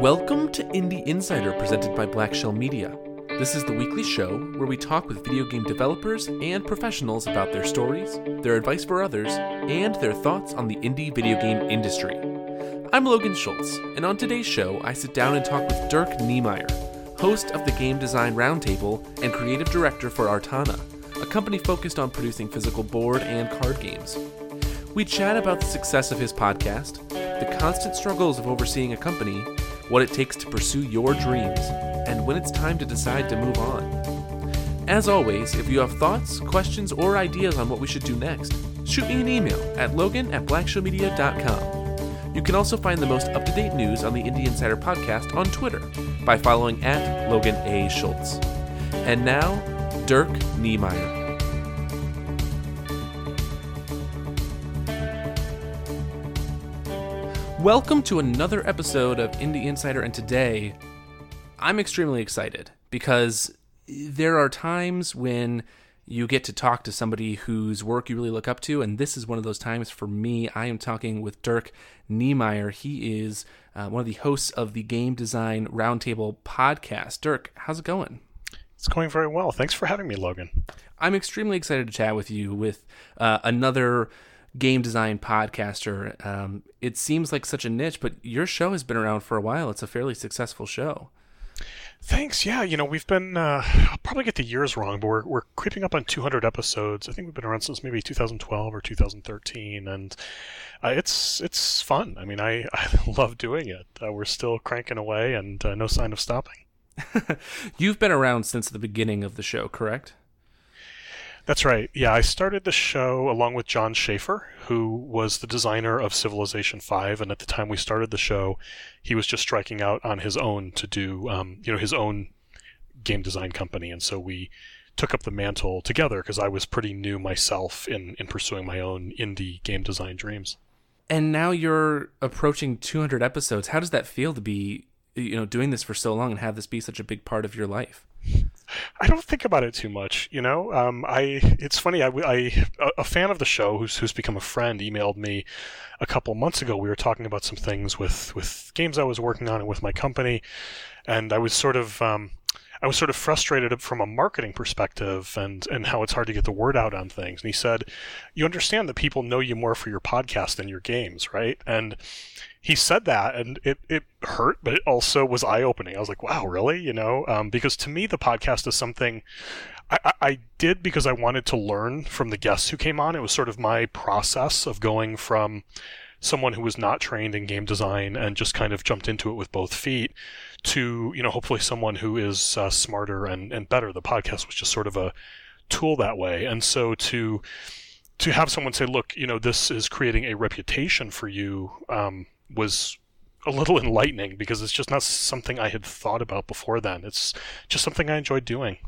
Welcome to Indie Insider presented by Black Shell Media. This is the weekly show where we talk with video game developers and professionals about their stories, their advice for others, and their thoughts on the indie video game industry. I'm Logan Schultz, and on today's show, I sit down and talk with Dirk Knemeyer, host of the Game Design Roundtable and creative director for Artana, a company focused on producing physical board and card games. We chat about the success of his podcast, the constant struggles of overseeing a company, what it takes to pursue your dreams, and when it's time to decide to move on. As always, if you have thoughts, questions, or ideas on what we should do next, shoot me an email at logan at blackshellmedia.com. You can also find the most up to date news on the Indie Insider podcast on Twitter by following at Logan A. Schultz. And now, Dirk Knemeyer. Welcome to another episode of Indie Insider, and today I'm extremely excited because there are times when you get to talk to somebody whose work you really look up to, and this is one of those times for me. I am talking with Dirk Knemeyer. He is uh, one of the hosts of the Game Design Roundtable podcast. Dirk, how's it going? It's going very well. Thanks for having me, Logan. I'm extremely excited to chat with you with uh, another game design podcaster. Um, it seems like such a niche, but your show has been around for a while. It's a fairly successful show. Thanks. Yeah, you know, we've been, uh, I'll probably get the years wrong, but we're, we're creeping up on 200 episodes. I think we've been around since maybe 2012 or 2013, and uh, it's it's fun. I mean, I, I love doing it. Uh, we're still cranking away and uh, no sign of stopping. You've been around since the beginning of the show, correct? That's right. Yeah, I started the show along with Jon Shafer, who was the designer of Civilization Five, and at the time we started the show, he was just striking out on his own to do, um, you know, his own game design company, and so we took up the mantle together because I was pretty new myself in in pursuing my own indie game design dreams. And now you're approaching 200 episodes. How does that feel to be, you know, doing this for so long and have this be such a big part of your life? I don't think about it too much, you know. Um, I it's funny. I, I a fan of the show who's who's become a friend emailed me a couple months ago. We were talking about some things with with games I was working on and with my company, and I was sort of um, I was sort of frustrated from a marketing perspective and, and how it's hard to get the word out on things. And he said, You understand that people know you more for your podcast than your games, right? And he said that and it, it hurt, but it also was eye opening. I was like, wow, really? You know, um, because to me, the podcast is something I, I did because I wanted to learn from the guests who came on. It was sort of my process of going from someone who was not trained in game design and just kind of jumped into it with both feet to, you know, hopefully someone who is uh, smarter and, and better. The podcast was just sort of a tool that way. And so to, to have someone say, look, you know, this is creating a reputation for you, um, was a little enlightening because it's just not something I had thought about before then. It's just something I enjoyed doing.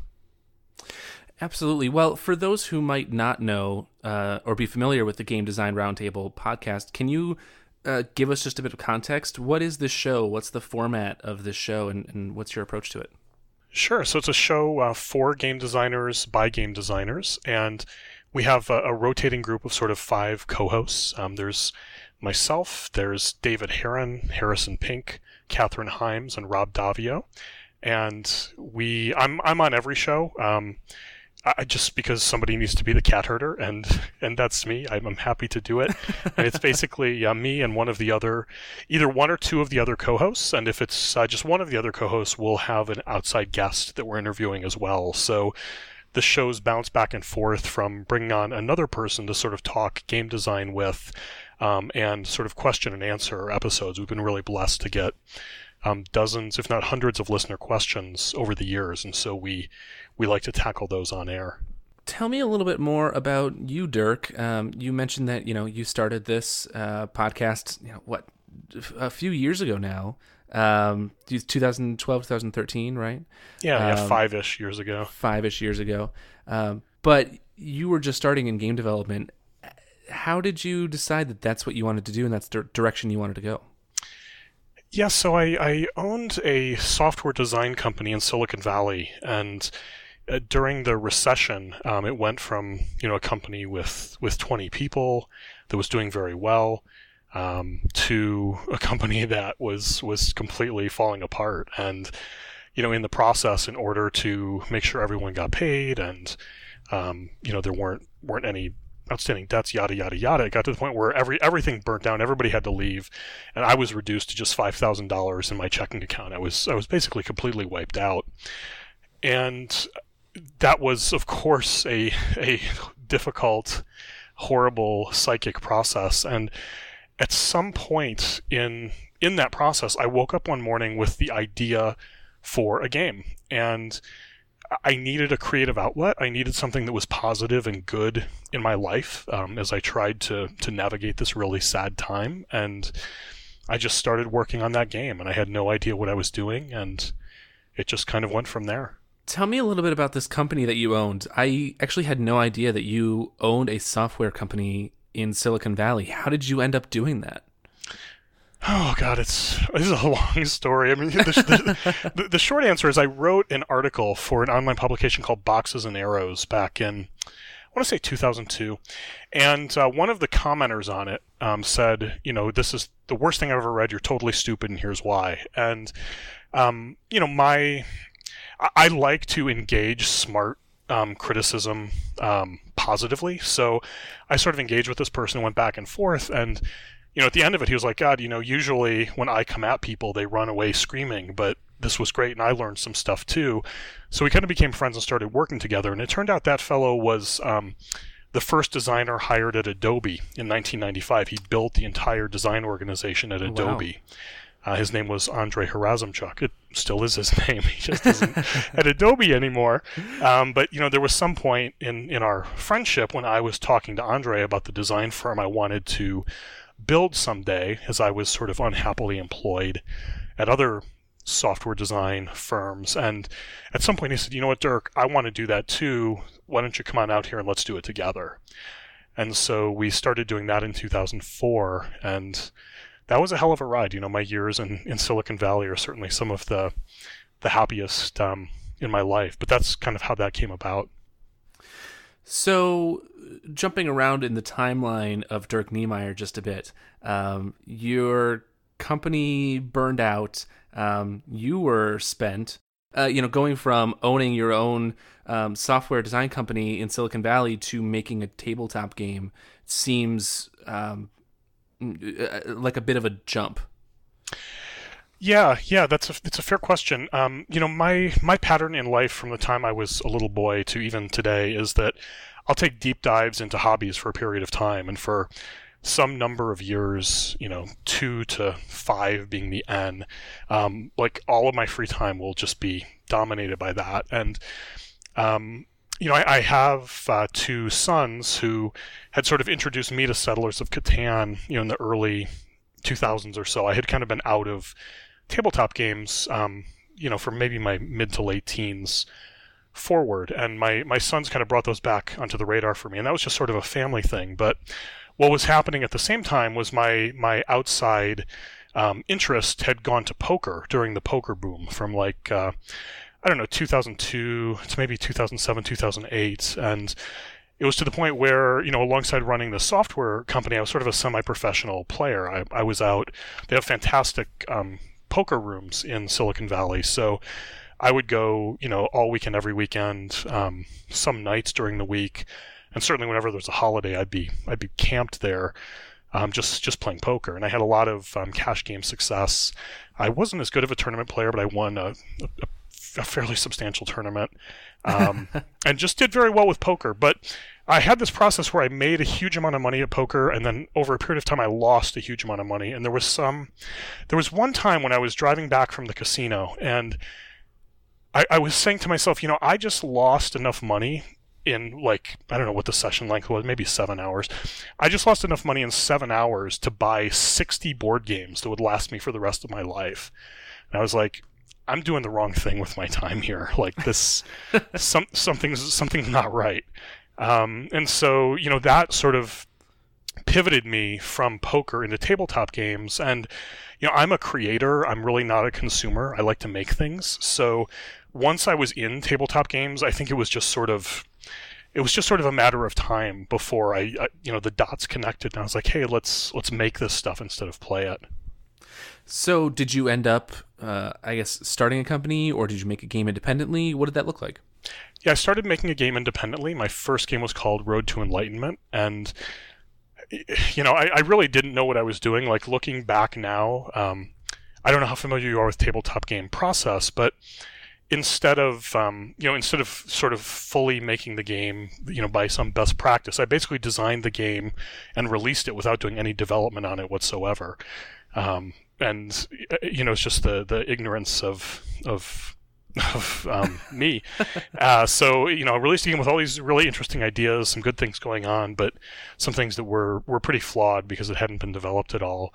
Absolutely. Well, for those who might not know uh, or be familiar with the Game Design Roundtable podcast, can you uh, give us just a bit of context? What is this show? What's the format of this show, and, and what's your approach to it? Sure. So it's a show uh, for game designers by game designers, and we have a, a rotating group of sort of five co-hosts. Um, there's myself, there's David Heron, Harrison Pink, Catherine Himes, and Rob Daviau. And we, I'm, I'm on every show. Um, I, just because somebody needs to be the cat herder, and and that's me. I'm, I'm happy to do it. and it's basically uh, me and one of the other, either one or two of the other co-hosts. And if it's uh, just one of the other co-hosts, we'll have an outside guest that we're interviewing as well. So the shows bounce back and forth from bringing on another person to sort of talk game design with um, and sort of question and answer episodes. We've been really blessed to get um, dozens, if not hundreds, of listener questions over the years, and so we we like to tackle those on air. Tell me a little bit more about you, Dirk. Um, you mentioned that you know you started this uh, podcast. You know what, a few years ago now. Um, 2012, 2013, right? Yeah, yeah, um, five ish years ago. Five ish years ago. Um, but you were just starting in game development how did you decide that that's what you wanted to do and that's the direction you wanted to go? Yeah, so I, I owned a software design company in Silicon Valley, and uh, during the recession, um, it went from you know a company with with 20 people that was doing very well um, to a company that was was completely falling apart. And you know, in the process, in order to make sure everyone got paid and um, you know there weren't weren't any outstanding debts, yada yada yada. It got to the point where every everything burnt down. Everybody had to leave, and I was reduced to just five thousand dollars in my checking account. I was I was basically completely wiped out, and that was of course a a difficult, horrible psychic process. And at some point in in that process, I woke up one morning with the idea for a game, and I needed a creative outlet. I needed something that was positive and good in my life um, as I tried to to navigate this really sad time. And I just started working on that game, and I had no idea what I was doing, and it just kind of went from there. Tell me a little bit about this company that you owned. I actually had no idea that you owned a software company in Silicon Valley. How did you end up doing that? Oh God, it's this is a long story. I mean, the, the, the, short answer is I wrote an article for an online publication called Boxes and Arrows back in I want to say 2002, and uh, one of the commenters on it um, said, you know, this is the worst thing I've ever read. You're totally stupid, and here's why. And um, you know, my I, I like to engage smart um, criticism um, positively. So I sort of engaged with this person went back and forth. And you know, at the end of it, he was like, God, you know, usually when I come at people, they run away screaming, but this was great and I learned some stuff too. So we kind of became friends and started working together. And it turned out that fellow was um, the first designer hired at Adobe in 1995. He built the entire design organization at Adobe. Wow. Uh, his name was Andrei Herasimchuk. It still is his name. He just isn't at Adobe anymore. Um, but you know, there was some point in in our friendship when I was talking to Andrei about the design firm I wanted to build someday, as I was sort of unhappily employed at other software design firms. And at some point, he said, "You know what, Dirk? I want to do that too. Why don't you come on out here and let's do it together?" And so we started doing that in 2004, and that was a hell of a ride. You know, my years in, in Silicon Valley are certainly some of the the happiest um, in my life. But that's kind of how that came about. So, jumping around in the timeline of Dirk Knemeyer just a bit, um, your company burned out. Um, you were spent. Uh, you know, going from owning your own um, software design company in Silicon Valley to making a tabletop game seems um, uh, like a bit of a jump? Yeah, yeah, that's a it's a fair question. Um, you know, my my pattern in life from the time I was a little boy to even today is that I'll take deep dives into hobbies for a period of time, and for some number of years, you know, two to five being the N, um, like all of my free time will just be dominated by that. And um, you know, I, I have uh, two sons who had sort of introduced me to Settlers of Catan, you know, in the early 2000s or so. I had kind of been out of tabletop games, um, you know, from maybe my mid to late teens forward, and my my sons kind of brought those back onto the radar for me, and that was just sort of a family thing. But what was happening at the same time was my my outside um, interest had gone to poker during the poker boom from like uh, I don't know, 2002 to maybe 2007, 2008. And it was to the point where, you know, alongside running the software company, I was sort of a semi professional player. I, I, was out, they have fantastic um, poker rooms in Silicon Valley. So I would go, you know, all weekend, every weekend, um, some nights during the week. And certainly whenever there's a holiday, I'd be, I'd be camped there. Um, just just playing poker, and I had a lot of um, cash game success. I wasn't as good of a tournament player, but I won a, a, a fairly substantial tournament, um, and just did very well with poker. But I had this process where I made a huge amount of money at poker, and then over a period of time, I lost a huge amount of money. And there was some, there was one time when I was driving back from the casino, and I, I was saying to myself, you know, I just lost enough money in like I don't know what the session length was, maybe seven hours. I just lost enough money in seven hours to buy sixty board games that would last me for the rest of my life. And I was like, I'm doing the wrong thing with my time here. Like this, some something's something's not right. Um, and so you know that sort of pivoted me from poker into tabletop games. And you know I'm a creator. I'm really not a consumer. I like to make things. So once I was in tabletop games, I think it was just sort of it was just sort of a matter of time before I, I, you know, the dots connected, and I was like, hey, let's let's make this stuff instead of play it. So, did you end up, uh, I guess, starting a company, or did you make a game independently? What did that look like? Yeah, I started making a game independently. My first game was called Road to Enlightenment, and you know, I, I really didn't know what I was doing. Like looking back now, um, I don't know how familiar you are with tabletop game process, but instead of um, you know instead of sort of fully making the game you know by some best practice i basically designed the game and released it without doing any development on it whatsoever um, and uh, you know it's just the the ignorance of of of um, me. Uh, so you know, released a game with all these really interesting ideas, some good things going on, but some things that were were pretty flawed because it hadn't been developed at all.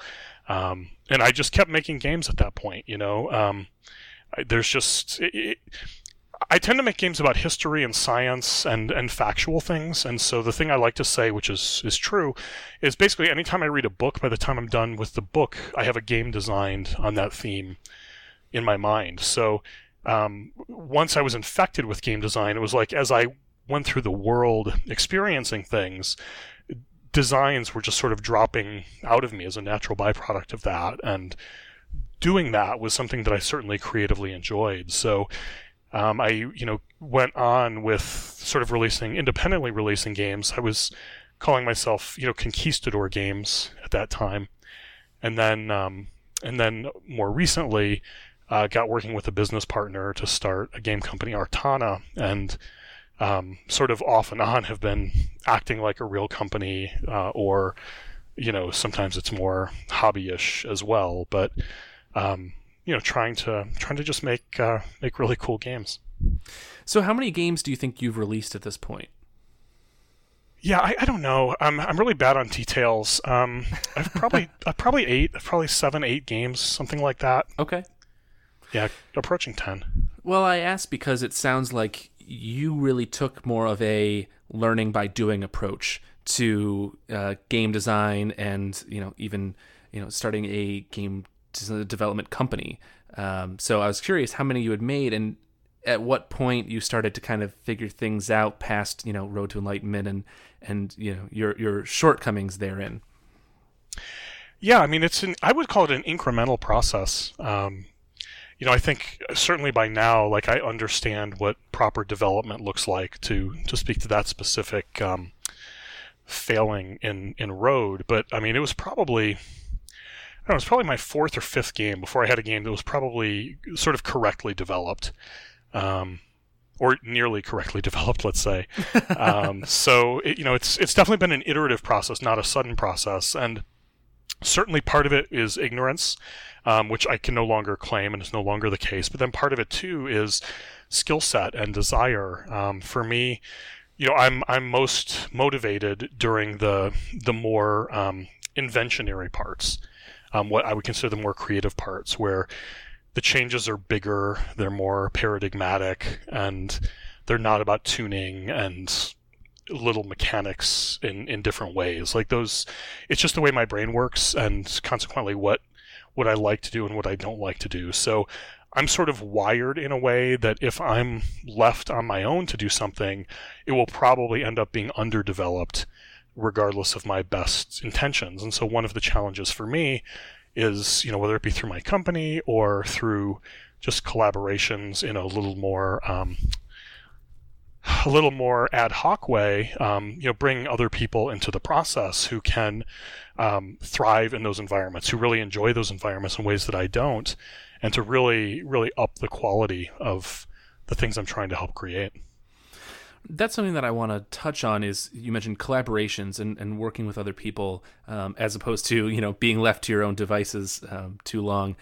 Um, and I just kept making games at that point. You know, um, there's just it, it, I tend to make games about history and science and, and factual things. And so the thing I like to say, which is, is true, is basically anytime I read a book, by the time I'm done with the book, I have a game designed on that theme in my mind. So um, once I was infected with game design, it was like as I went through the world experiencing things, designs were just sort of dropping out of me as a natural byproduct of that. And doing that was something that I certainly creatively enjoyed. So um, I, you know, went on with sort of releasing independently releasing games. I was calling myself, you know, Conquistador Games at that time, and then um, and then more recently, uh, got working with a business partner to start a game company, Artana, and um, sort of off and on have been acting like a real company, uh, or you know, sometimes it's more hobbyish as well, but um, you know trying to trying to just make uh, make really cool games. So, how many games do you think you've released at this point? Yeah, I, I don't know. I'm I'm really bad on details. Um, I've probably uh, probably eight, probably seven, eight games, something like that. Okay. Yeah, approaching ten. Well, I asked because it sounds like you really took more of a learning by doing approach to uh, game design, and you know even you know starting a game development company. Um, so I was curious how many you had made and at what point you started to kind of figure things out past you know Road to Enlightenment and and you know your your shortcomings therein. Yeah, I mean it's an I would call it an incremental process. Um, you know, I think certainly by now, like I understand what proper development looks like to to speak to that specific um, failing in in Road. But I mean, it was probably I don't know, it was probably my fourth or fifth game before I had a game that was probably sort of correctly developed. Um, or nearly correctly developed, let's say. Um, so it, you know, it's it's definitely been an iterative process, not a sudden process, and certainly part of it is ignorance, um, which I can no longer claim, and is no longer the case. But then part of it too is skill set and desire. Um, for me, you know, I'm I'm most motivated during the the more um, inventionary parts um, what I would consider the more creative parts, where the changes are bigger, they're more paradigmatic, and they're not about tuning and little mechanics in, in different ways. Like those, it's just the way my brain works, and consequently, what what I like to do and what I don't like to do. So I'm sort of wired in a way that if I'm left on my own to do something, it will probably end up being underdeveloped regardless of my best intentions. And so one of the challenges for me is, you know, whether it be through my company or through just collaborations in a little more um, a little more ad hoc way, um, you know, bring other people into the process who can um, thrive in those environments, who really enjoy those environments in ways that I don't, and to really, really up the quality of the things I'm trying to help create that's something that I want to touch on. Is you mentioned collaborations and, and working with other people, um, as opposed to you know being left to your own devices um, too long.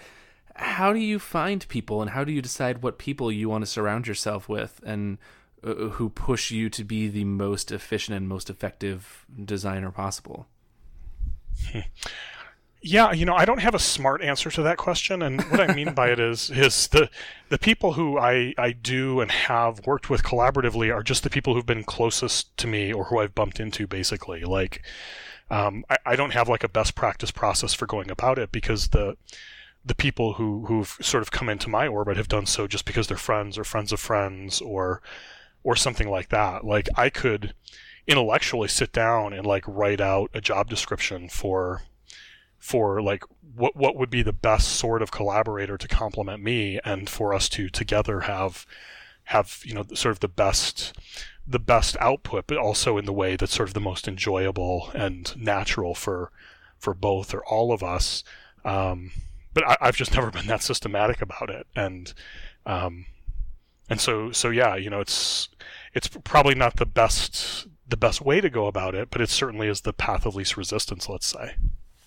How do you find people, and how do you decide what people you want to surround yourself with, and uh, who push you to be the most efficient and most effective designer possible? Yeah, you know, I don't have a smart answer to that question, and what I mean by it is, is the the people who I I do and have worked with collaboratively are just the people who've been closest to me or who I've bumped into, basically. Like, um, I, I don't have like a best practice process for going about it because the the people who who've sort of come into my orbit have done so just because they're friends or friends of friends or or something like that. Like I could intellectually sit down and like write out a job description for for like what what would be the best sort of collaborator to complement me and for us to together have have you know sort of the best the best output but also in the way that's sort of the most enjoyable and natural for for both or all of us um, but I, have just never been that systematic about it and um, and so so yeah you know it's it's probably not the best the best way to go about it, but it certainly is the path of least resistance, let's say.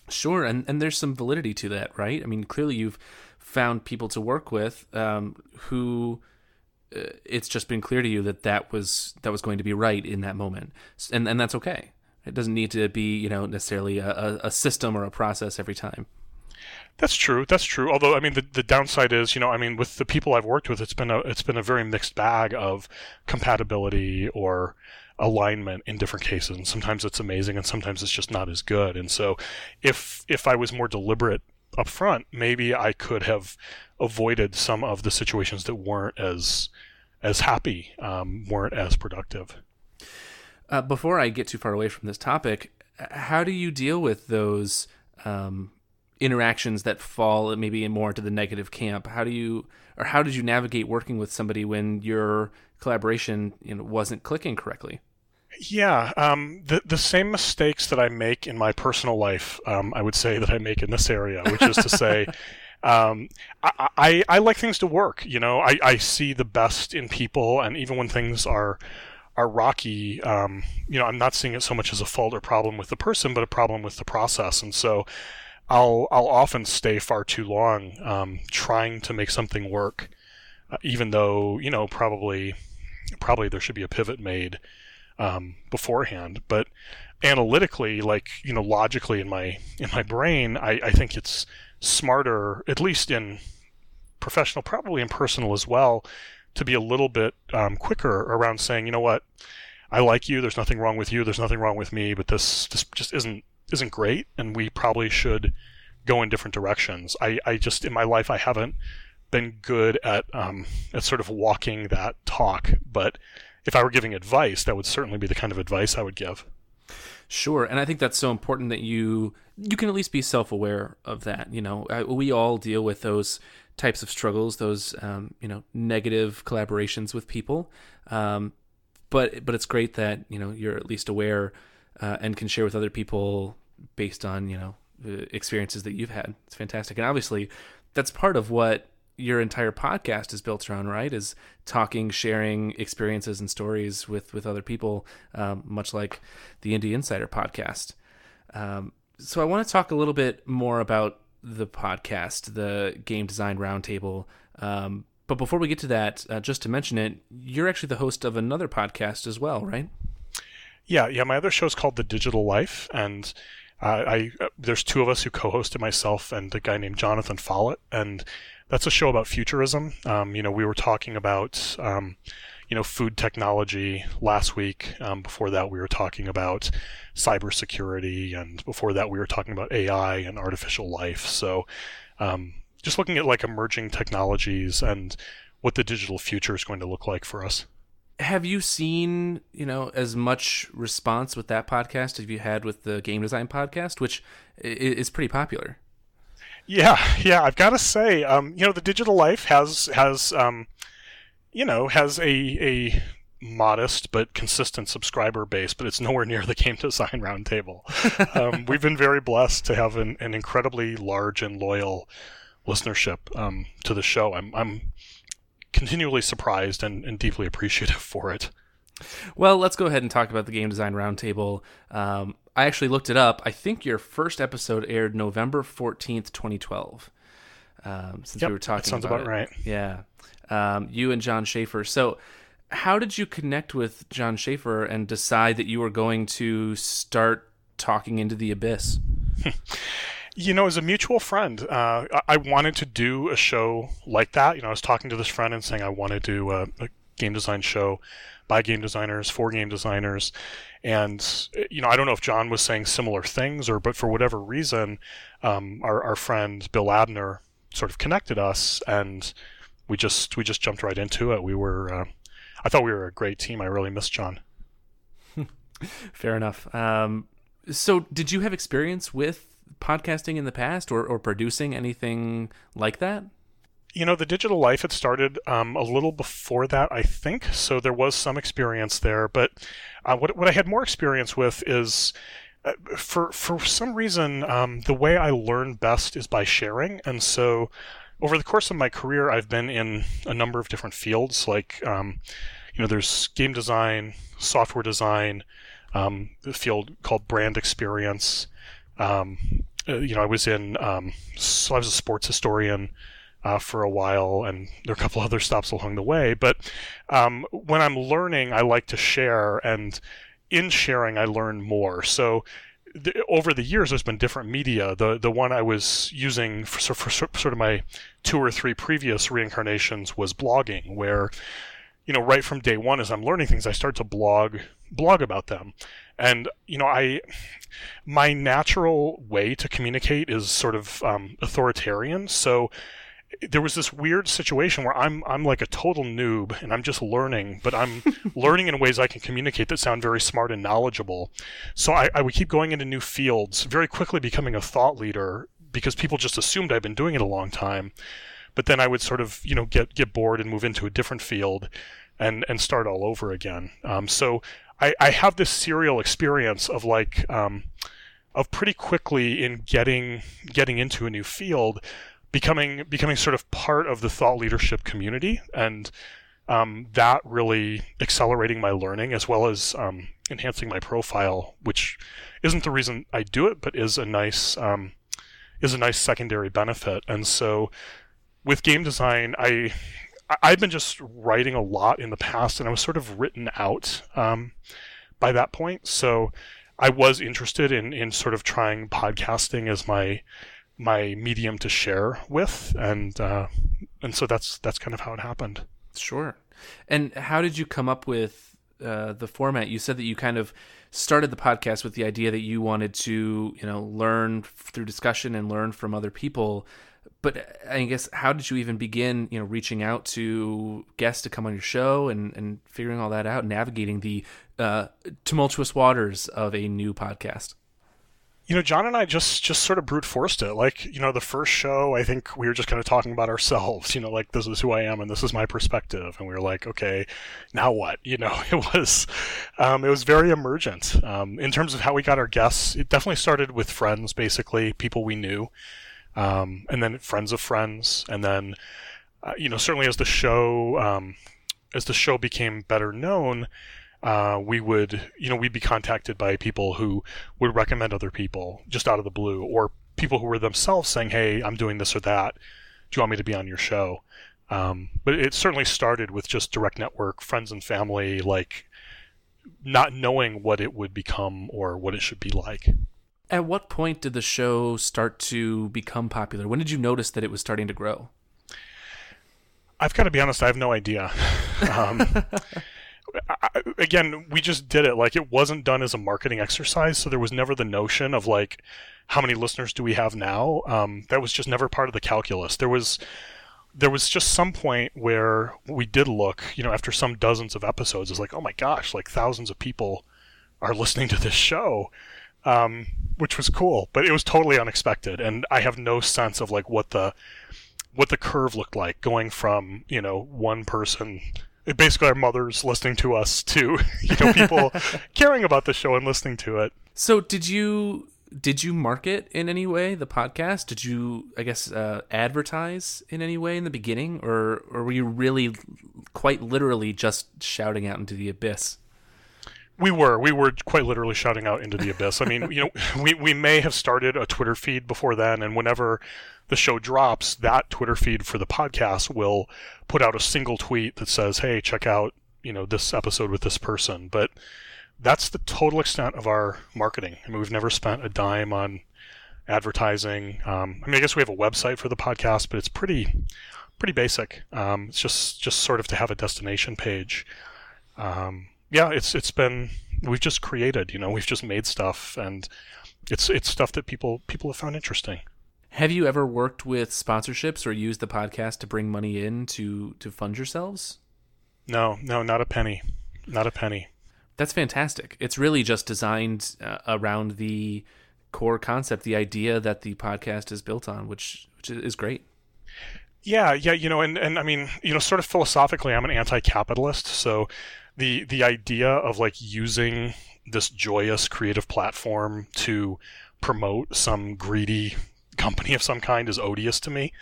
Sure, and and there's some validity to that, right? I mean, clearly you've found people to work with um, who uh, it's just been clear to you that that was that was going to be right in that moment, and and that's okay. It doesn't need to be you know necessarily a, a system or a process every time. That's true. That's true. Although I mean, the, the downside is, you know, I mean, with the people I've worked with, it's been a it's been a very mixed bag of compatibility or alignment in different cases. And sometimes it's amazing, and sometimes it's just not as good. And so, if if I was more deliberate up front, maybe I could have avoided some of the situations that weren't as as happy, um, weren't as productive. Uh, before I get too far away from this topic, how do you deal with those um, interactions that fall maybe more into the negative camp? How do you, or how did you navigate working with somebody when your collaboration you know, wasn't clicking correctly? Yeah, um, the the same mistakes that I make in my personal life, um, I would say that I make in this area, which is to say, um, I, I, I like things to work. You know, I, I see the best in people, and even when things are are rocky, um, you know, I'm not seeing it so much as a fault or problem with the person, but a problem with the process. And so, I'll I'll often stay far too long um, trying to make something work, uh, even though you know probably probably there should be a pivot made um, beforehand. But analytically, like you know, logically in my in my brain, I, I think it's smarter, at least in professional, probably in personal as well, to be a little bit um, quicker around saying, you know what, I like you. There's nothing wrong with you. There's nothing wrong with me. But this this just isn't isn't great, and we probably should go in different directions. I, I just in my life I haven't been good at um, at sort of walking that talk, but if I were giving advice, that would certainly be the kind of advice I would give. Sure, and I think that's so important that you you can at least be self aware of that. You know, we all deal with those types of struggles, those um, you know negative collaborations with people. Um, but but it's great that you know you're at least aware uh, and can share with other people based on you know experiences that you've had. It's fantastic, and obviously that's part of what your entire podcast is built around, right? Is talking, sharing experiences and stories with with other people, um, much like the Indie Insider podcast. Um, so I want to talk a little bit more about the podcast, the Game Design Roundtable. Um, but before we get to that, uh, just to mention it, you're actually the host of another podcast as well, right? Yeah, yeah. My other show is called The Digital Life, and uh, I uh, there's two of us who co-host it, myself and a guy named Jonathan Follett, and that's a show about futurism. Um, you know, we were talking about um, you know food technology last week. Um, before that, we were talking about cybersecurity, and before that, we were talking about AI and artificial life. So, um, just looking at like emerging technologies and what the digital future is going to look like for us. Have you seen, you know, as much response with that podcast as you had with the game design podcast, which is pretty popular? Yeah, yeah, I've got to say, um, you know, the digital life has has um, you know has a a modest but consistent subscriber base, but it's nowhere near the game design roundtable. um, we've been very blessed to have an, an incredibly large and loyal listenership um, to the show. I'm I'm continually surprised and, and deeply appreciative for it. Well, let's go ahead and talk about the game design roundtable. Um, I actually looked it up. I think your first episode aired November 14th, 2012. Um, since yep, we were talking sounds about, about right. Yeah. Um, you and Jon Shafer. So, how did you connect with Jon Shafer and decide that you were going to start talking into the abyss? you know, as a mutual friend, uh, I wanted to do a show like that. You know, I was talking to this friend and saying I want to do a, a game design show by game designers for game designers and you know i don't know if jon was saying similar things or but for whatever reason um, our, our friend bill abner sort of connected us and we just we just jumped right into it we were uh, I thought we were a great team. I really missed Jon. Fair enough. Um, so, did you have experience with podcasting in the past, or, or producing anything like that? You know, the digital life had started um, a little before that, I think. So there was some experience there. But uh, what what I had more experience with is uh, for for some reason, um, the way I learn best is by sharing, and so over the course of my career, I've been in a number of different fields. Like, um, you know, there's game design, software design, um, the field called brand experience. Um, uh, you know, I was in, um, so I was a sports historian. Uh, for a while, and there are a couple other stops along the way. But um, when I'm learning, I like to share, and in sharing, I learn more. So the, over the years, there's been different media. The the one I was using for, for, for sort of my two or three previous reincarnations was blogging, where you know right from day one, as I'm learning things, I start to blog blog about them, and you know I my natural way to communicate is sort of um, authoritarian, so there was this weird situation where I'm I'm like a total noob and I'm just learning, but I'm learning in ways I can communicate that sound very smart and knowledgeable. So I, I would keep going into new fields, very quickly becoming a thought leader because people just assumed I'd been doing it a long time. But then I would sort of you know get get bored and move into a different field, and and start all over again. Um, so I, I have this serial experience of like um, of pretty quickly in getting getting into a new field becoming becoming sort of part of the thought leadership community and um, that really accelerating my learning as well as um, enhancing my profile, which isn't the reason I do it, but is a nice um, is a nice secondary benefit. And so, with game design, I I've been just writing a lot in the past, and I was sort of written out um, by that point. So, I was interested in in sort of trying podcasting as my my medium to share with, and uh, and so that's that's kind of how it happened. Sure. And how did you come up with uh, the format? You said that you kind of started the podcast with the idea that you wanted to, you know, learn through discussion and learn from other people. But I guess how did you even begin, you know, reaching out to guests to come on your show and, and figuring all that out, navigating the uh, tumultuous waters of a new podcast? you know, Jon and I just just sort of brute forced it. Like, you know, the first show, I think we were just kind of talking about ourselves. You know, like this is who I am and this is my perspective, and we were like, okay, now what? You know, it was um, it was very emergent um, in terms of how we got our guests. It definitely started with friends, basically people we knew, um, and then friends of friends, and then uh, you know, certainly as the show um, as the show became better known uh, we would, you know, we'd be contacted by people who would recommend other people just out of the blue, or people who were themselves saying, "Hey, I'm doing this or that. Do you want me to be on your show?" Um, but it certainly started with just direct network, friends and family, like not knowing what it would become or what it should be like. At what point did the show start to become popular? When did you notice that it was starting to grow? I've got to be honest, I have no idea. Um, I, again, we just did it. Like it wasn't done as a marketing exercise, so there was never the notion of like, how many listeners do we have now? Um, that was just never part of the calculus. There was, there was just some point where we did look, you know, after some dozens of episodes, it's like, oh my gosh, like thousands of people are listening to this show, um, which was cool, but it was totally unexpected, and I have no sense of like what the what the curve looked like going from you know one person basically our mothers listening to us to you know people caring about the show and listening to it. So did you did you market in any way the podcast? Did you I guess uh, advertise in any way in the beginning, or or were you really quite literally just shouting out into the abyss? We were. We were quite literally shouting out into the abyss. I mean, you know, we, we may have started a Twitter feed before then, and whenever the show drops, that Twitter feed for the podcast will put out a single tweet that says, "Hey, check out you know this episode with this person." But that's the total extent of our marketing. I mean, we've never spent a dime on advertising. Um, I mean, I guess we have a website for the podcast, but it's pretty pretty basic. Um, it's just just sort of to have a destination page. Um, yeah, it's it's been we've just created. You know, we've just made stuff, and it's it's stuff that people people have found interesting. Have you ever worked with sponsorships or used the podcast to bring money in to to fund yourselves? No, no, not a penny. Not a penny. That's fantastic. It's really just designed uh, around the core concept, the idea that the podcast is built on, which which is great. Yeah, yeah, you know, and, and I mean, you know, sort of philosophically, I'm an anti-capitalist, so the the idea of like using this joyous creative platform to promote some greedy company of some kind is odious to me.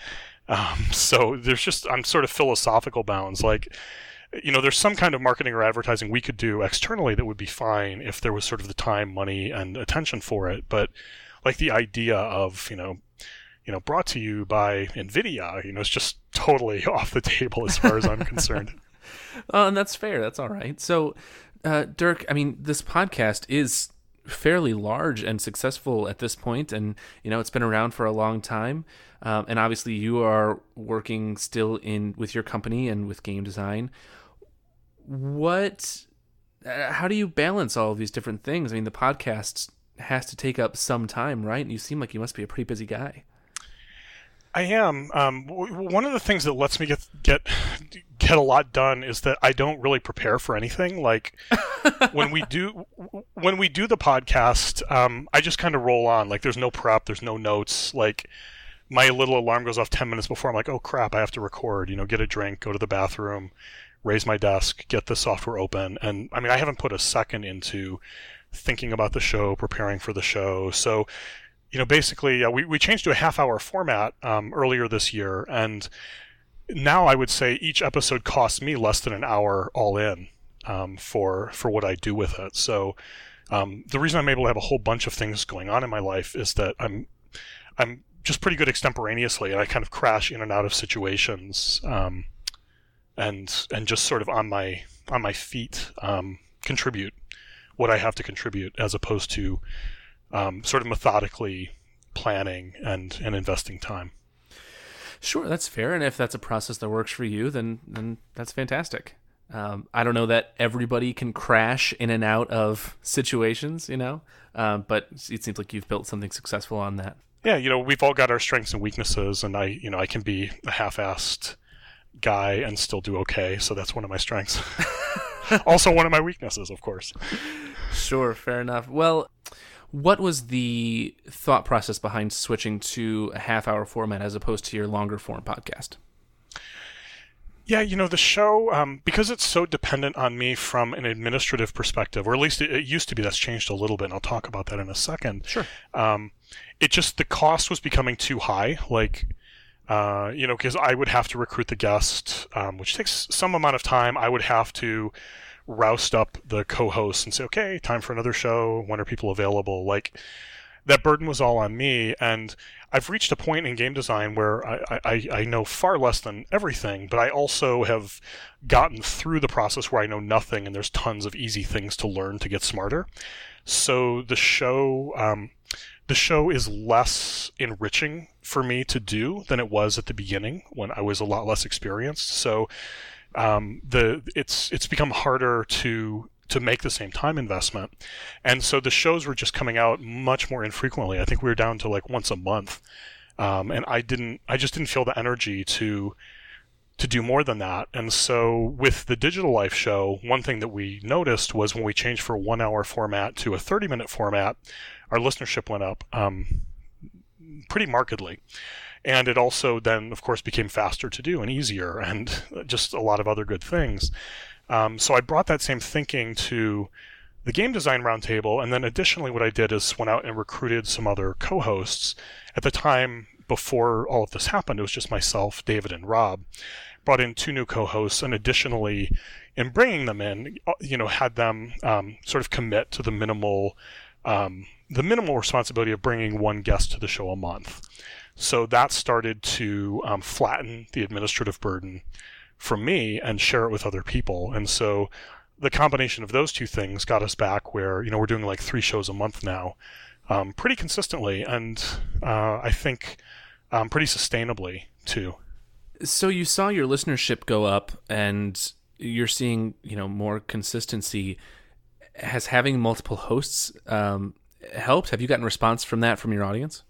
Um, so there's just I'm sort of philosophical bounds, like you know, there's some kind of marketing or advertising we could do externally that would be fine if there was sort of the time, money, and attention for it. But like the idea of you know, you know, brought to you by Nvidia, you know, it's just totally off the table as far as I'm concerned. Oh, and that's fair. That's all right. So, uh, Dirk, I mean, this podcast is fairly large and successful at this point, and you know, it's been around for a long time. Um, and obviously, you are working still in with your company and with game design. What? Uh, how do you balance all of these different things? I mean, the podcast has to take up some time, right? And you seem like you must be a pretty busy guy. I am. Um, one of the things that lets me get get get a lot done is that I don't really prepare for anything. Like when we do when we do the podcast, um, I just kind of roll on. Like there's no prep, there's no notes. Like my little alarm goes off ten minutes before. I'm like, oh crap, I have to record. You know, get a drink, go to the bathroom, raise my desk, get the software open, and I mean, I haven't put a second into thinking about the show, preparing for the show. So you know, basically, uh, we, we changed to a half hour format um, earlier this year, and now I would say each episode costs me less than an hour all in um, for for what I do with it. So um, the reason I'm able to have a whole bunch of things going on in my life is that I'm I'm just pretty good extemporaneously, and I kind of crash in and out of situations, um, and and just sort of on my on my feet um, contribute what I have to contribute, as opposed to um, sort of methodically planning and, and investing time. Sure, that's fair. And if that's a process that works for you, then then that's fantastic. Um, I don't know that everybody can crash in and out of situations, you know, uh, but it seems like you've built something successful on that. Yeah, you know, we've all got our strengths and weaknesses, and I, you know, I can be a half-assed guy and still do okay. So that's one of my strengths. also, one of my weaknesses, of course. Sure, fair enough. Well, what was the thought process behind switching to a half hour format as opposed to your longer form podcast? Yeah, you know, the show, um, because it's so dependent on me from an administrative perspective, or at least it, it, used to be, that's changed a little bit, and I'll talk about that in a second. Sure. Um, it just, the cost was becoming too high. Like, uh, you know, because I would have to recruit the guest, um, which takes some amount of time. I would have to roust up the co-hosts and say, okay, time for another show. When are people available? Like that burden was all on me. And I've reached a point in game design where I, I, I know far less than everything, but I also have gotten through the process where I know nothing and there's tons of easy things to learn to get smarter. So the show, um, the show is less enriching for me to do than it was at the beginning when I was a lot less experienced. So um, the it's it's become harder to to make the same time investment, and so the shows were just coming out much more infrequently. I think we were down to like once a month, um, and I didn't I just didn't feel the energy to to do more than that. And so with the Digital Life show, one thing that we noticed was when we changed from a one hour format to a 30 minute format, our listenership went up um, pretty markedly and it also then of course became faster to do and easier and just a lot of other good things. Um, so i brought that same thinking to the game design roundtable and then additionally what i did is went out and recruited some other co-hosts. At the time before all of this happened it was just myself david and rob. Brought in two new co-hosts and additionally in bringing them in uh, you know had them um, sort of commit to the minimal um, the minimal responsibility of bringing one guest to the show a month so that started to um, flatten the administrative burden for me and share it with other people. And so the combination of those two things got us back where, you know, we're doing like three shows a month now, um, pretty consistently. And uh, I think um, pretty sustainably too. So you saw your listenership go up and you're seeing, you know, more consistency. Has having multiple hosts um, helped? Have you gotten response from that from your audience?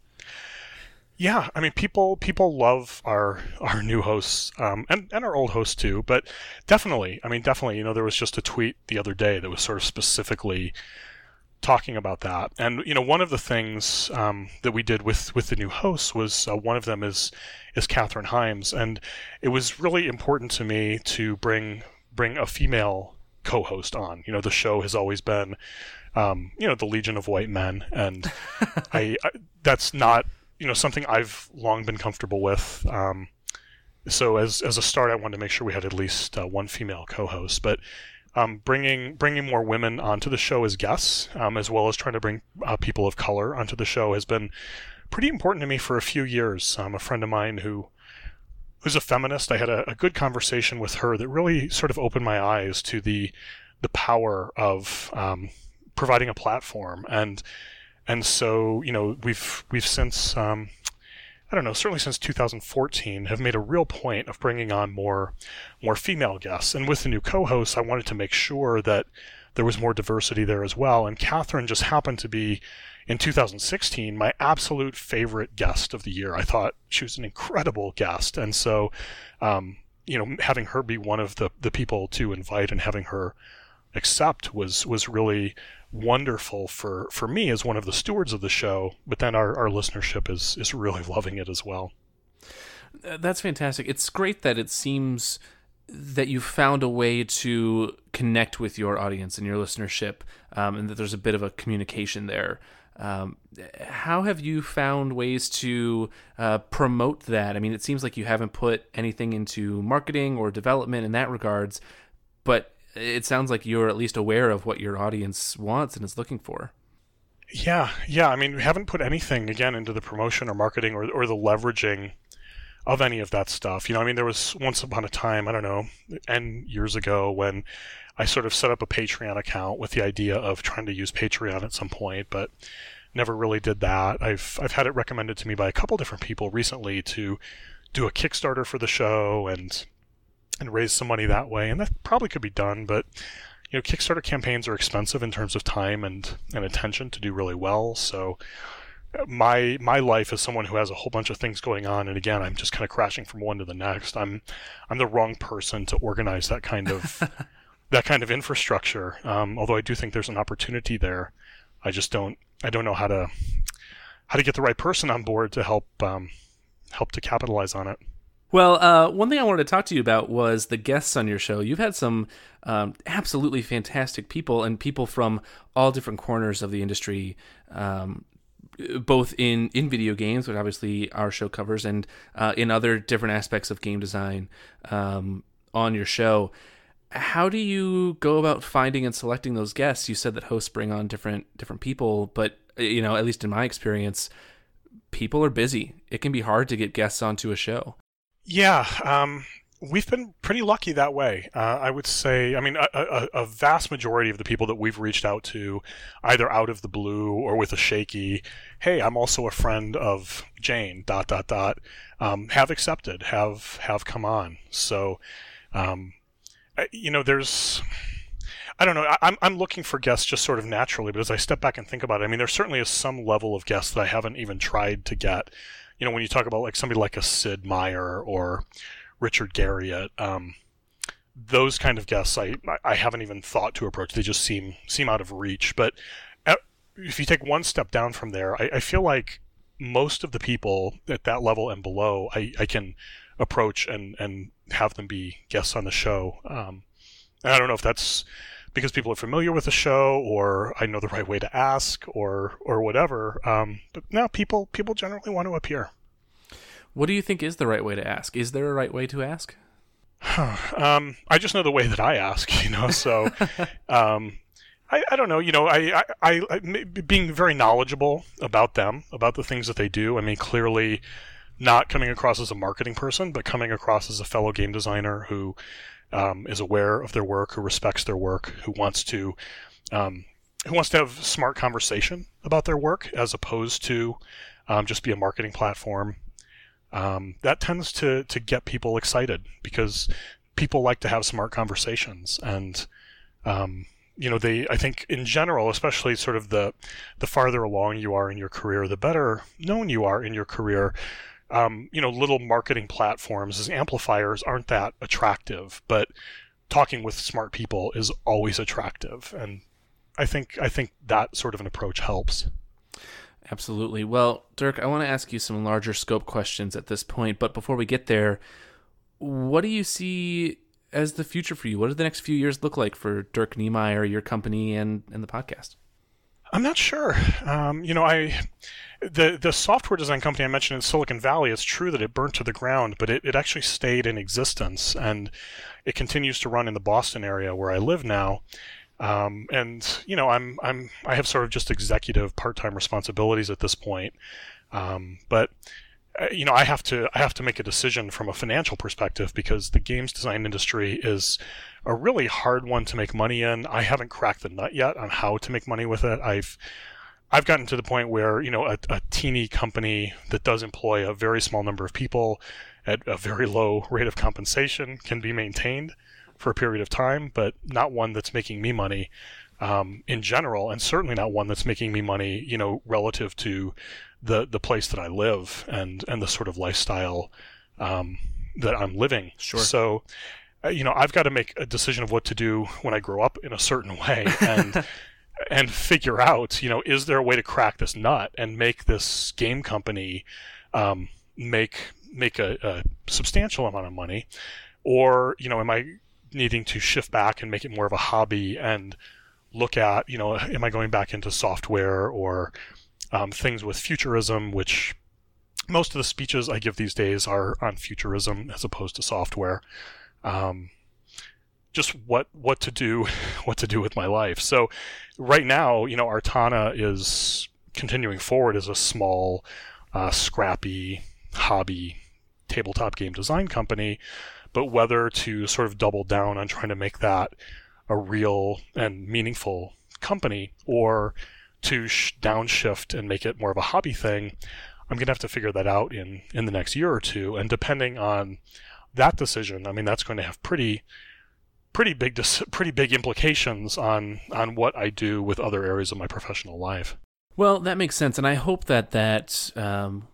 Yeah, I mean, people people love our our new hosts um, and and our old hosts too. But definitely, I mean, definitely, you know, there was just a tweet the other day that was sort of specifically talking about that. And you know, one of the things um, that we did with with the new hosts was uh, one of them is is Catherine Himes, and it was really important to me to bring bring a female co-host on. You know, the show has always been, um, you know, the Legion of White Men, and I, I, that's not you know something I've long been comfortable with. Um, so as as a start, I wanted to make sure we had at least uh, one female co-host, but. Um, bringing bringing more women onto the show as guests, um, as well as trying to bring uh, people of color onto the show, has been pretty important to me for a few years. Um, a friend of mine who who's a feminist, I had a, a, good conversation with her that really sort of opened my eyes to the the power of um, providing a platform and and so you know we've we've since um, I don't know certainly since 2014 have made a real point of bringing on more more female guests. And with the new co-hosts I wanted to make sure that there was more diversity there as well. And Catherine just happened to be in 2016 my absolute favorite guest of the year. I thought she was an incredible guest. And so um, you know having her be one of the the people to invite and having her accept was was really wonderful for, for me as one of the stewards of the show, but then our, our listenership is, is really loving it as well. That's fantastic. It's great that it seems that you found a way to connect with your audience and your listenership, um, and that there's a bit of a communication there. Um, how have you found ways to uh, promote that? I mean, it seems like you haven't put anything into marketing or development in that regards, but it sounds like you're at least aware of what your audience wants and is looking for. Yeah, yeah. I mean, we haven't put anything again into the promotion or marketing or or the leveraging of any of that stuff. You know, I mean, there was once upon a time, I don't know, n years ago when I sort of set up a Patreon account with the idea of trying to use Patreon at some point, but never really did that. I've I've had it recommended to me by a couple different people recently to do a Kickstarter for the show and and raise some money that way. And that probably could be done, but you know, Kickstarter campaigns are expensive in terms of time and, and attention to do really well. So uh, my my life as someone who has a whole bunch of things going on, and again, I'm just kind of crashing from one to the next. I'm I'm the wrong person to organize that kind of that kind of infrastructure. Um, although I do think there's an opportunity there, I just don't I don't know how to how to get the right person on board to help um, help to capitalize on it. Well, uh, one thing I wanted to talk to you about was the guests on your show. You've had some um, absolutely fantastic people and people from all different corners of the industry, um, both in, in video games, which obviously our show covers, and uh, in other different aspects of game design um, on your show. How do you go about finding and selecting those guests? You said that hosts bring on different different people, but you know, at least in my experience, people are busy. It can be hard to get guests onto a show. Yeah, um, we've been pretty lucky that way. Uh, I would say, I mean, a, a, a, vast majority of the people that we've reached out to, either out of the blue or with a shaky, hey, I'm also a friend of Jane, dot, dot, dot, um, have accepted, have, have come on. So, um, you know, there's, I don't know. I'm I'm looking for guests just sort of naturally, but as I step back and think about it, I mean, there certainly is some level of guests that I haven't even tried to get you know, when you talk about like somebody like a Sid Meier or Richard Garriott, um, those kind of guests, I I haven't even thought to approach. They just seem seem out of reach. But at, if you take one step down from there, I, I, feel like most of the people at that level and below, I, I can approach and and have them be guests on the show. Um, I don't know if that's because people are familiar with the show or I know the right way to ask or or whatever. Um, but now people people generally want to appear. What do you think is the right way to ask? Is there a right way to ask? um, I just know the way that I ask, you know. So, um, I, I don't know. You know, I, I, I being very knowledgeable about them, about the things that they do. I mean, clearly, not coming across as a marketing person, but coming across as a fellow game designer who um, is aware of their work, who respects their work, who wants to um, who wants to have smart conversation about their work as opposed to um, just be a marketing platform. Um, that tends to to get people excited because people like to have smart conversations and um, you know, they I think in general, especially sort of the the farther along you are in your career, the better known you are in your career. Um, you know, little marketing platforms as amplifiers aren't that attractive, but talking with smart people is always attractive, and I think I think that sort of an approach helps. Absolutely. Well, Dirk, I want to ask you some larger scope questions at this point, but before we get there, what do you see as the future for you? What do the next few years look like for Dirk Knemeyer, your company, and and the podcast? I'm not sure. Um, you know, I the the software design company I mentioned in Silicon Valley. It's true that it burnt to the ground, but it, it actually stayed in existence, and it continues to run in the Boston area where I live now. Um, and you know, I'm I'm I have sort of just executive part-time responsibilities at this point. Um, but you know, I have to I have to make a decision from a financial perspective because the games design industry is a really hard one to make money in. I haven't cracked the nut yet on how to make money with it. I've I've gotten to the point where you know a, a teeny company that does employ a very small number of people at a very low rate of compensation can be maintained for a period of time, but not one that's making me money um, in general, and certainly not one that's making me money, you know, relative to the the place that I live and and the sort of lifestyle um, that I'm living. Sure. So, uh, you know, I've got to make a decision of what to do when I grow up in a certain way, and and figure out, you know, is there a way to crack this nut and make this game company um, make make a, a substantial amount of money, or you know, am I needing to shift back and make it more of a hobby and look at, you know, am I going back into software or um, things with futurism, which most of the speeches I give these days are on futurism as opposed to software. Um, just what what to do, what to do with my life. So, right now, you know, Artana is continuing forward as a small, uh, scrappy hobby tabletop game design company but whether to sort of double down on trying to make that a real and meaningful company or to sh- downshift and make it more of a hobby thing, I'm going to have to figure that out in, in the next year or two. And depending on that decision, I mean, that's going to have pretty pretty big dis- pretty big implications on on what I do with other areas of my professional life. Well, that makes sense, and I hope that that um,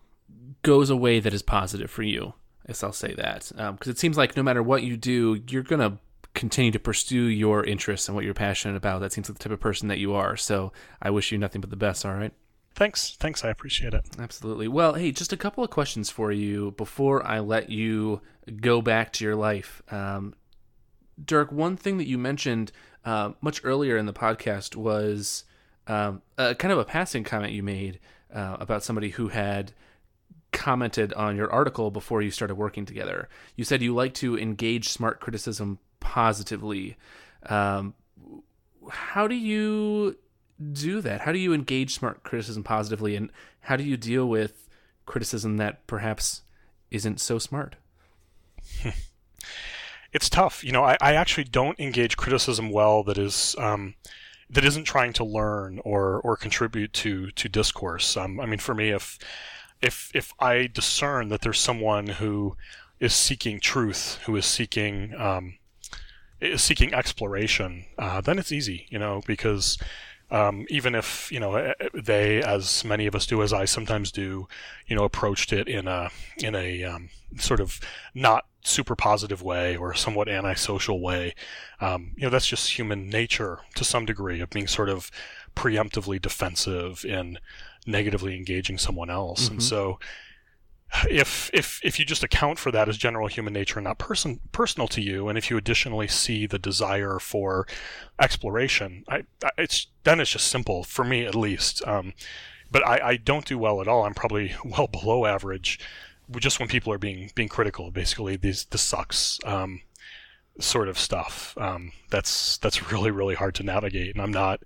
goes away that is positive for you. I guess I'll say that because um, it seems like no matter what you do, you're gonna continue to pursue your interests and what you're passionate about. That seems like the type of person that you are. So I wish you nothing but the best. All right. Thanks. Thanks. I appreciate it. Absolutely. Well, hey, just a couple of questions for you before I let you go back to your life. Um, Dirk, one thing that you mentioned uh, much earlier in the podcast was um, a, kind of a passing comment you made uh, about somebody who had commented on your article before you started working together. You said you like to engage smart criticism positively. Um, how do you do that? How do you engage smart criticism positively, and how do you deal with criticism that perhaps isn't so smart? it's tough. You know, I, I, actually don't engage criticism well that is um, that isn't trying to learn or or contribute to to discourse. Um, I mean, for me, if if if I discern that there's someone who is seeking truth, who is seeking um, is seeking exploration, uh, then it's easy, you know, because um, even if you know eh, eh, they, as many of us do, as I sometimes do, you know, approached it in a in a um, sort of not super positive way or somewhat antisocial way, um, you know, that's just human nature to some degree of being sort of preemptively defensive in negatively engaging someone else. Mm-hmm. And so if if if you just account for that as general human nature and not person personal to you, and if you additionally see the desire for exploration, I, I it's then it's just simple for me at least. Um, but I, I don't do well at all. I'm probably well below average. Just when people are being being critical, basically, these this sucks. Um, sort of stuff. Um, that's that's really really hard to navigate, and I'm not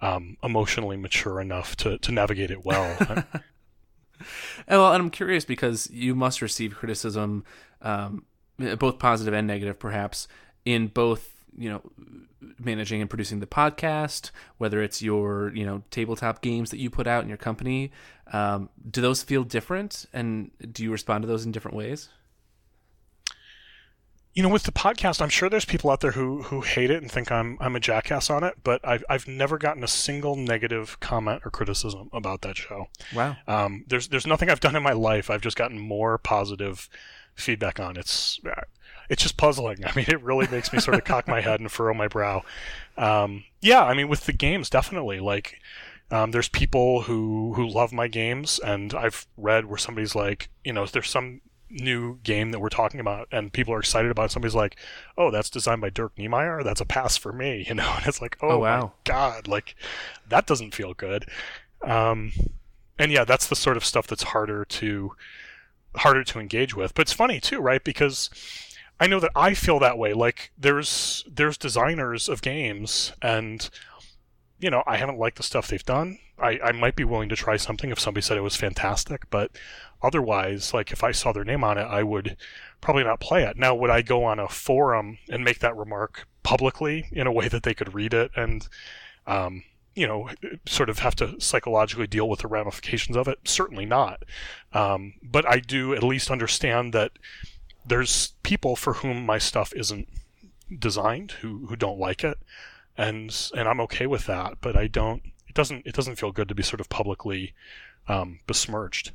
um, emotionally mature enough to to navigate it well. well, and I'm curious because you must receive criticism, um, both positive and negative, perhaps in both you know managing and producing the podcast whether it's your you know tabletop games that you put out in your company. Um, do those feel different? And do you respond to those in different ways you know, with the podcast, I'm sure there's people out there who who hate it and think I'm I'm a jackass on it, but I've I've never gotten a single negative comment or criticism about that show. Wow. Um, there's there's nothing I've done in my life. I've just gotten more positive feedback on. It's it's just puzzling. I mean, it really makes me sort of cock my head and furrow my brow. Um, yeah, I mean, with the games, definitely. Like, um, there's people who who love my games, and I've read where somebody's like, you know, there's some new game that we're talking about and people are excited about it. somebody's like oh that's designed by dirk knemeyer? That's a pass for me you know? And it's like oh, Oh, wow. my god like that doesn't feel good. Um, and yeah that's the sort of stuff that's harder to harder to engage with. But it's funny too right? Because i know that i feel that way. Like there's there's designers of games and you know i haven't liked the stuff they've done. I, I might be willing to try something if somebody said it was fantastic but otherwise like if i saw their name on it i would probably not play it. Now would i go on a forum and make that remark publicly in a way that they could read it and um, you know sort of have to psychologically deal with the ramifications of it? Certainly not. Um, but i do at least understand that there's people for whom my stuff isn't designed who who don't like it and and i'm okay with that but i don't it doesn't it doesn't feel good to be sort of publicly um, besmirched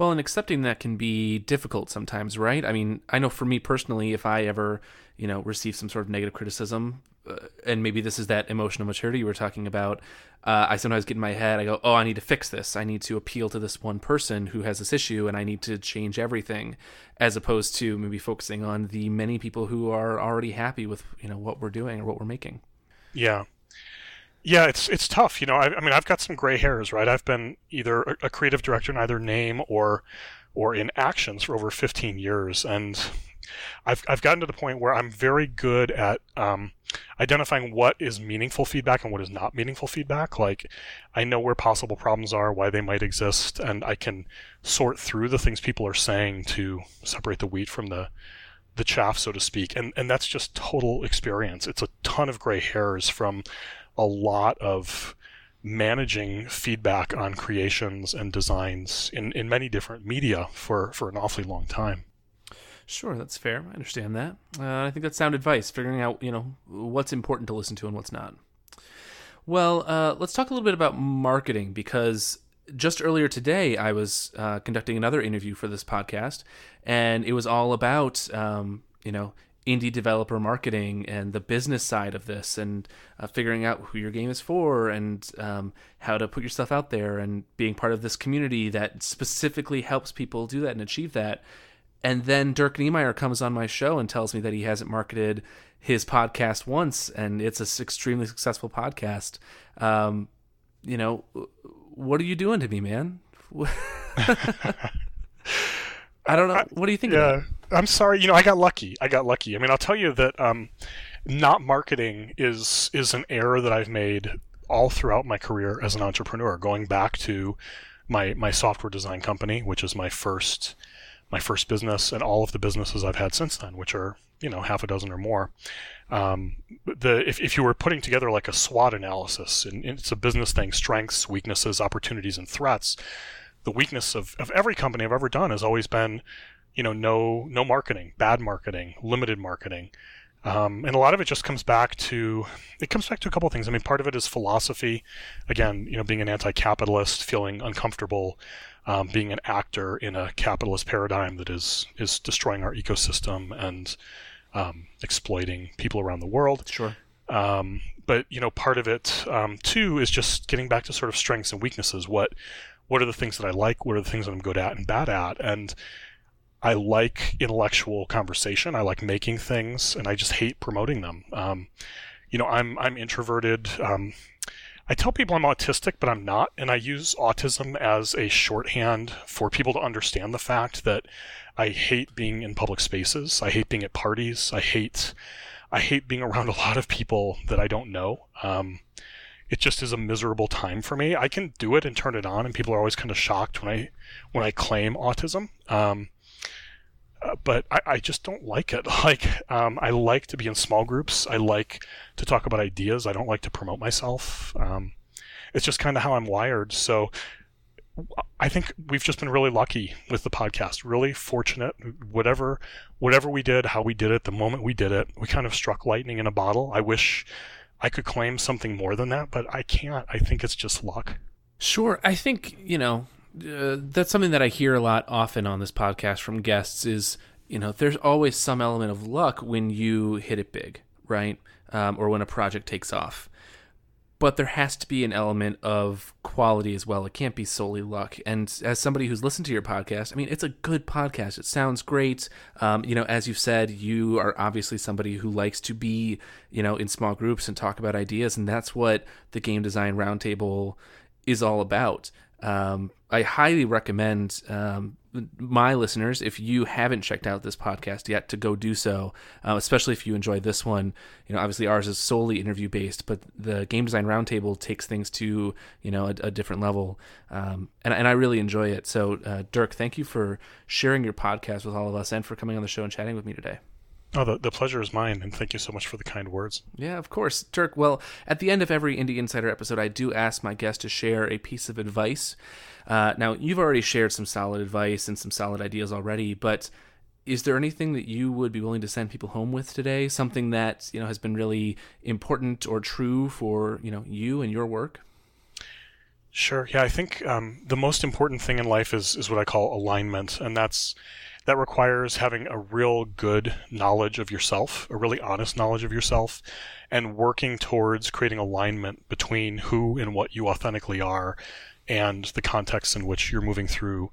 Well, and accepting that can be difficult sometimes, right? I mean, I know for me personally, if I ever, you know, receive some sort of negative criticism, uh, and maybe this is that emotional maturity you were talking about, uh, I sometimes get in my head, I go, oh, I need to fix this. I need to appeal to this one person who has this issue, and I need to change everything, as opposed to maybe focusing on the many people who are already happy with, you know, what we're doing or what we're making. Yeah. Yeah, it's it's tough. You know, I, I mean, I've got some gray hairs, right? I've been either a, a creative director in either name or or in actions for over 15 years, and I've I've gotten to the point where I'm very good at um, identifying what is meaningful feedback and what is not meaningful feedback. Like, I know where possible problems are, why they might exist, and I can sort through the things people are saying to separate the wheat from the the chaff, so to speak. And and that's just total experience. It's a ton of gray hairs from a lot of managing feedback on creations and designs in, in many different media for, for an awfully long time. Sure, that's fair. I understand that. Uh, I think that's sound advice, figuring out, you know, what's important to listen to and what's not. Well, uh, let's talk a little bit about marketing because just earlier today I was uh, conducting another interview for this podcast, and it was all about, um, you know, indie developer marketing and the business side of this and uh, figuring out who your game is for and um, how to put yourself out there and being part of this community that specifically helps people do that and achieve that. And then Dirk Knemeyer comes on my show and tells me that he hasn't marketed his podcast once and it's an extremely successful podcast. Um, you know, what are you doing to me, man? I don't know. What do you think? Yeah, I'm sorry. You know, I got lucky. I got lucky. I mean, I'll tell you that um, not marketing is is an error that I've made all throughout my career as an entrepreneur. Going back to my my software design company, which is my first my first business, and all of the businesses I've had since then, which are you know half a dozen or more. Um, the if, if you were putting together like a SWOT analysis, and it's a business thing: strengths, weaknesses, opportunities, and threats. The weakness of, of every company I've ever done has always been, you know, no no marketing, bad marketing, limited marketing. Um, and a lot of it just comes back to it comes back to a couple of things. I mean, part of it is philosophy. Again, you know, being an anti-capitalist, feeling uncomfortable, um, being an actor in a capitalist paradigm that is is destroying our ecosystem and um, exploiting people around the world. Sure. Um, but you know, part of it um, too is just getting back to sort of strengths and weaknesses. What what are the things that I like? What are the things that I'm good at and bad at? And I like intellectual conversation. I like making things, and I just hate promoting them. Um, you know, I'm I'm introverted. Um, I tell people I'm autistic, but I'm not, and I use autism as a shorthand for people to understand the fact that I hate being in public spaces. I hate being at parties. I hate I hate being around a lot of people that I don't know. Um, it just is a miserable time for me. I can do it and turn it on, and people are always kind of shocked when I when I claim autism. Um, uh, but I, I, just don't like it. Like um, I like to be in small groups. I like to talk about ideas. I don't like to promote myself. Um, it's just kind of how I'm wired. So I think we've just been really lucky with the podcast. Really fortunate. Whatever, whatever we did, how we did it, the moment we did it, we kind of struck lightning in a bottle. I wish I could claim something more than that, but I can't. I think it's just luck. Sure. I think you know uh, that's something that I hear a lot often on this podcast from guests. Is you know there's always some element of luck when you hit it big, right? Um, or when a project takes off but there has to be an element of quality as well. It can't be solely luck. And as somebody who's listened to your podcast, I mean, it's a good podcast. It sounds great. Um, you know, as you've said, you are obviously somebody who likes to be, you know, in small groups and talk about ideas, and that's what the Game Design Roundtable is all about. Um, I highly recommend um, my listeners, if you haven't checked out this podcast yet, to go do so. Uh, especially if you enjoy this one. You know, obviously ours is solely interview based, but the Game Design Roundtable takes things to you know a, a different level, um, and and I really enjoy it. So, uh, Dirk, thank you for sharing your podcast with all of us and for coming on the show and chatting with me today. Oh, the, the pleasure is mine, and thank you so much for the kind words. Yeah, of course. Dirk, well, at the end of every Indie Insider episode, I do ask my guest to share a piece of advice. Uh, now, you've already shared some solid advice and some solid ideas already, but is there anything that you would be willing to send people home with today? Something that, you know, has been really important or true for, you know, you and your work? Sure. Yeah, I think um, the most important thing in life is, is what I call alignment, and that's that requires having a real good knowledge of yourself, a really honest knowledge of yourself, and working towards creating alignment between who and what you authentically are and the context in which you're moving through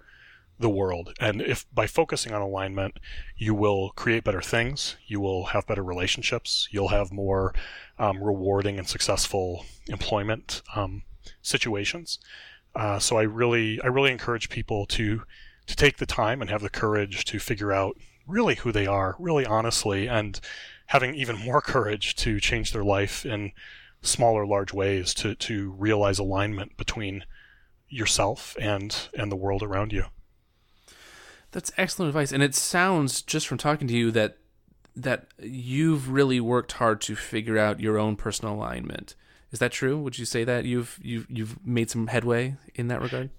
the world. And if by focusing on alignment, you will create better things, you will have better relationships, you'll have more um, rewarding and successful employment um, situations. Uh, so I really, I really encourage people to to take the time and have the courage to figure out really who they are, really honestly, and having even more courage to change their life in small or large ways to, to realize alignment between yourself and and the world around you. That's excellent advice. And it sounds just from talking to you that that you've really worked hard to figure out your own personal alignment. Is that true? Would you say that you've you've you've made some headway in that regard?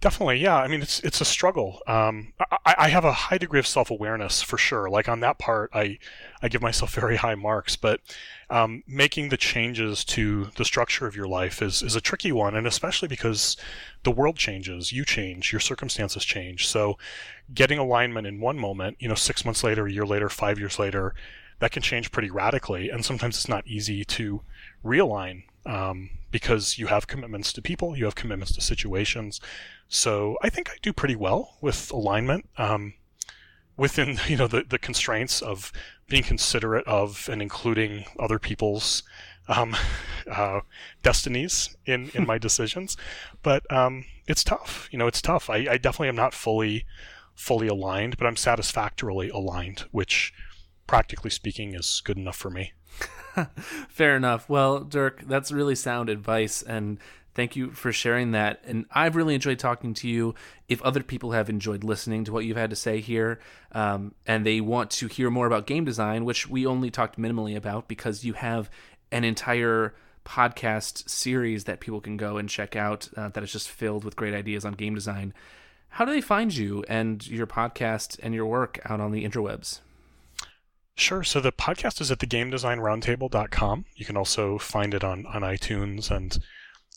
Definitely, yeah. I mean, it's it's a struggle. Um, I, I have a high degree of self awareness for sure. Like on that part, I I give myself very high marks. But um, making the changes to the structure of your life is is a tricky one, and especially because the world changes, you change, your circumstances change. So, getting alignment in one moment, you know, six months later, a year later, five years later, that can change pretty radically, and sometimes it's not easy to realign um, because you have commitments to people, you have commitments to situations. So I think I do pretty well with alignment um, within you know the, the constraints of being considerate of and including other people's um, uh, destinies in, in my decisions. But um, it's tough. You know, it's tough. I, I definitely am not fully fully aligned, but I'm satisfactorily aligned, which practically speaking is good enough for me. Fair enough. Well, Dirk, that's really sound advice and Thank you for sharing that. And I've really enjoyed talking to you. If other people have enjoyed listening to what you've had to say here um, and they want to hear more about game design, which we only talked minimally about because you have an entire podcast series that people can go and check out uh, that is just filled with great ideas on game design. How do they find you and your podcast and your work out on the interwebs? Sure. So the podcast is at thegamedesignroundtable.com. You can also find it on, on iTunes and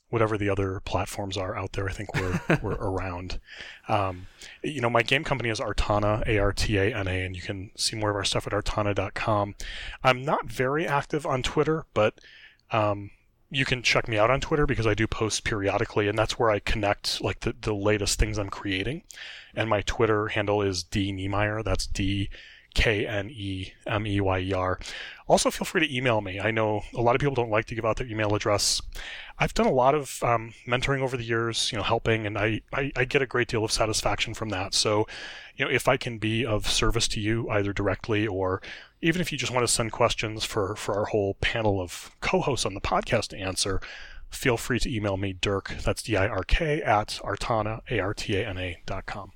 whatever the other platforms are out there. I think we're we're around. Um, you know, my game company is Artana, A R T A N A, and you can see more of our stuff at artana.com. I'm not very active on Twitter, but um, you can check me out on Twitter because I do post periodically, and that's where I connect like the, the latest things I'm creating. And my Twitter handle is D Knemeyer. That's D K N E M E Y E R. Also, feel free to email me. I know a lot of people don't like to give out their email address. I've done a lot of um, mentoring over the years, you know, helping, and I, I, I, get a great deal of satisfaction from that. So, you know, if I can be of service to you, either directly or even if you just want to send questions for, for our whole panel of co-hosts on the podcast to answer, feel free to email me, Dirk, that's D-I-R-K, at artana, A-R-T-A-N-A dot com.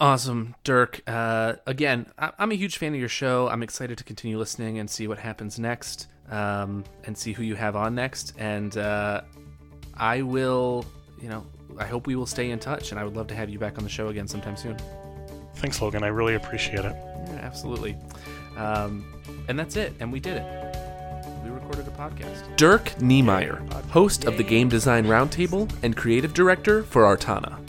Awesome, Dirk. Uh, again, I- am a huge fan of your show. I'm excited to continue listening and see what happens next um, and see who you have on next. And uh, I will, you know, I hope we will stay in touch, and I would love to have you back on the show again sometime soon. Thanks, Logan. I really appreciate it. Yeah, absolutely. Um, and that's it. And we did it. We recorded a podcast. Dirk Knemeyer, host of the Game Design Roundtable and creative director for Artana.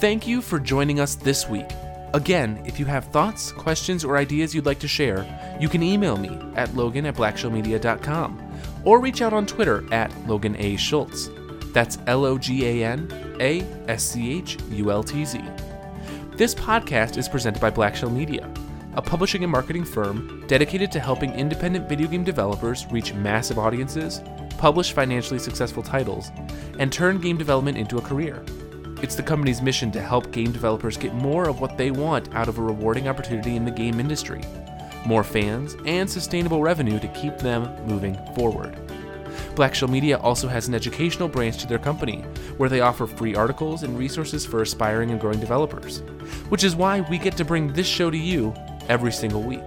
Thank you for joining us this week. Again, if you have thoughts, questions, or ideas you'd like to share, you can email me at logan at blackshellmedia.com or reach out on Twitter at Logan A. Schultz. That's L O G A N A S C H U L T Z. This podcast is presented by Blackshell Media, a publishing and marketing firm dedicated to helping independent video game developers reach massive audiences, publish financially successful titles, and turn game development into a career. It's the company's mission to help game developers get more of what they want out of a rewarding opportunity in the game industry more fans, and sustainable revenue to keep them moving forward. Blackshell Media also has an educational branch to their company, where they offer free articles and resources for aspiring and growing developers, which is why we get to bring this show to you every single week.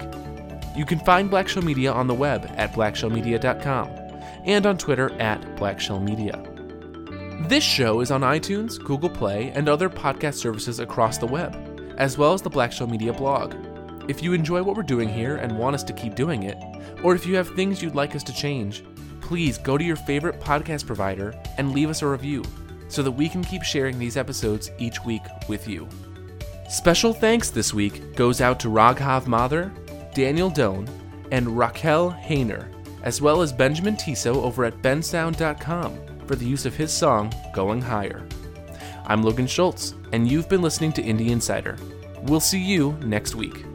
You can find Blackshell Media on the web at blackshellmedia.com and on Twitter at blackshellmedia. This show is on iTunes, Google Play, and other podcast services across the web, as well as the Blackshell Media blog. If you enjoy what we're doing here and want us to keep doing it, or if you have things you'd like us to change, please go to your favorite podcast provider and leave us a review so that we can keep sharing these episodes each week with you. Special thanks this week goes out to Raghav Mather, Daniel Doan, and Raquel Hayner, as well as Benjamin Tissot over at bensound.com for the use of his song Going Higher. I'm Logan Schultz, and you've been listening to Indie Insider. We'll see you next week.